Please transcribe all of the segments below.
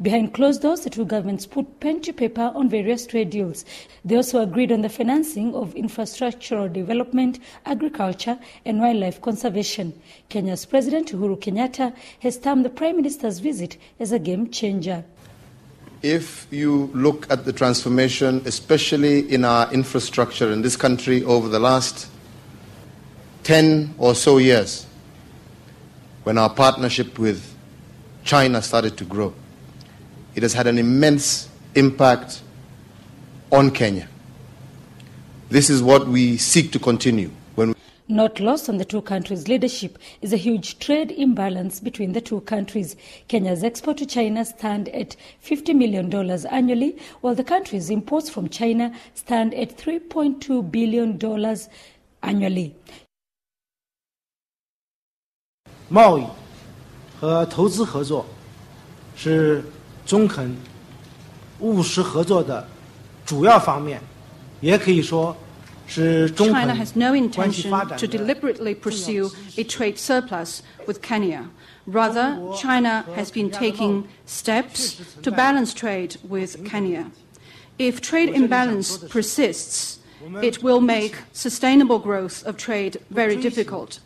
Behind closed doors, the two governments put pen to paper on various trade deals. They also agreed on the financing of infrastructural development, agriculture, and wildlife conservation. Kenya's President Uhuru Kenyatta has termed the Prime Minister's visit as a game changer. If you look at the transformation, especially in our infrastructure in this country over the last 10 or so years, when our partnership with China started to grow, it has had an immense impact on Kenya. This is what we seek to continue. When we Not lost on the two countries' leadership is a huge trade imbalance between the two countries. Kenya's export to China stand at $50 million annually, while the country's imports from China stand at $3.2 billion annually. 贸易和投资合作是 中肯务实合作的主要方面，也可以说是中 China 肯 has no 关系 intention 发展 to 的 deliberately pursue a trade surplus with Kenya. Rather, China has been taking steps to balance trade with Kenya. If trade imbalance persists, it will make sustainable growth of trade very difficult.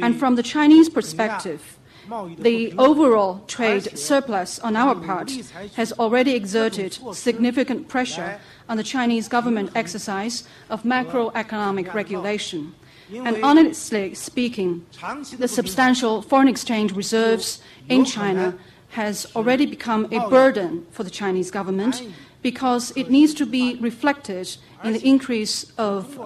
And from the Chinese perspective, the overall trade surplus on our part has already exerted significant pressure on the Chinese government exercise of macroeconomic regulation. And honestly speaking, the substantial foreign exchange reserves in China has already become a burden for the Chinese government because it needs to be reflected in the increase of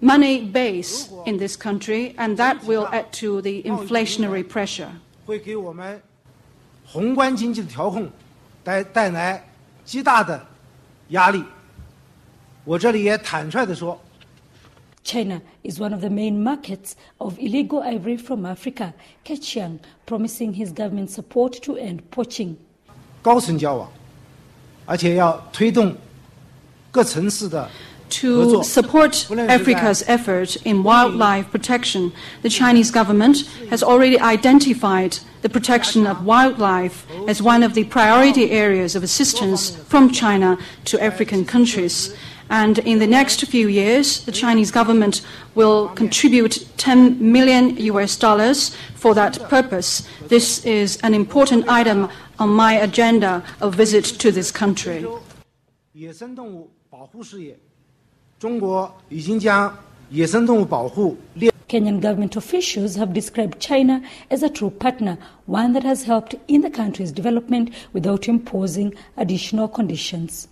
money base in this country, and that will add to the inflationary pressure. 会给我们宏观经济的调控带带来极大的压力。我这里也坦率地说，China is one of the main markets of illegal ivory from Africa, Kechiang promising his government support to end poaching. 高层交往，而且要推动各层次的合 To support Africa's effort in wildlife protection, the Chinese government has already identified the protection of wildlife as one of the priority areas of assistance from China to African countries. And in the next few years, the Chinese government will contribute 10 million US dollars for that purpose. This is an important item on my agenda of visit to this country. 野生动物保护事业，中国已经将野生动物保护列 Kenyan government officials have described China as a true partner, one that has helped in the country's development without imposing additional conditions.